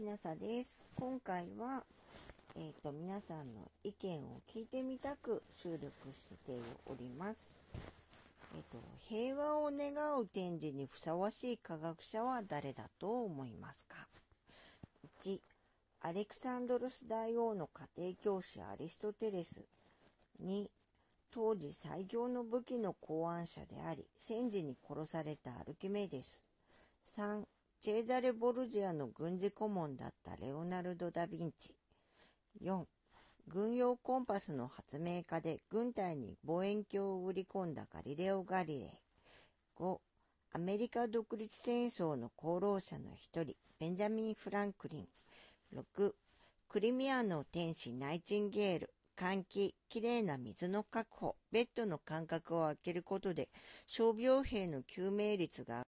ひなさです。今回は、えっ、と、皆さんの意見を聞いてみたく収録しております。えっ、と、平和を願う展示にふさわしい科学者は誰だと思いますか ?1、アレクサンドロス大王の家庭教師アリストテレス。2、当時最強の武器の考案者であり、戦時に殺されたアルキメデス。3、チェーザレ・ボルジアの軍事顧問だったレオナルド・ダ・ヴィンチ。4、軍用コンパスの発明家で軍隊に望遠鏡を売り込んだガリレオ・ガリレイ。5、アメリカ独立戦争の功労者の一人、ベンジャミン・フランクリン。6、クリミアの天使ナイチンゲール。換気、きれいな水の確保、ベッドの間隔を空けることで、傷病兵の救命率が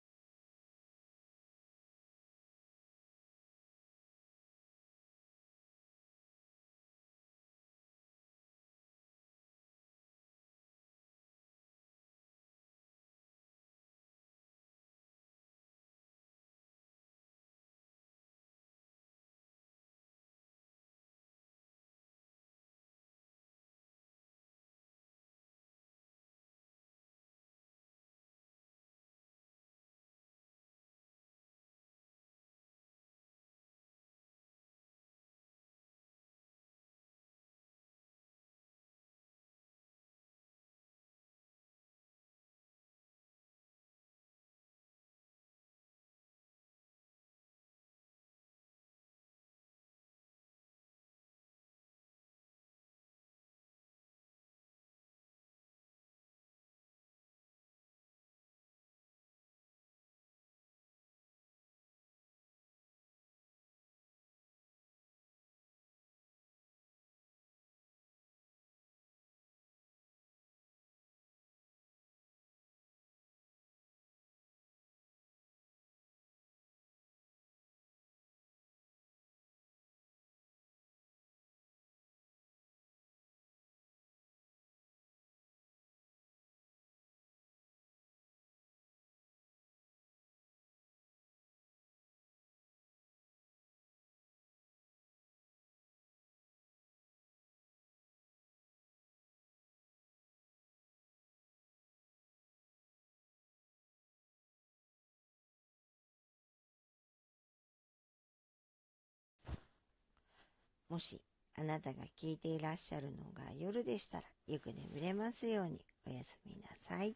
もしあなたが聞いていらっしゃるのが夜でしたらよく眠れますようにおやすみなさい。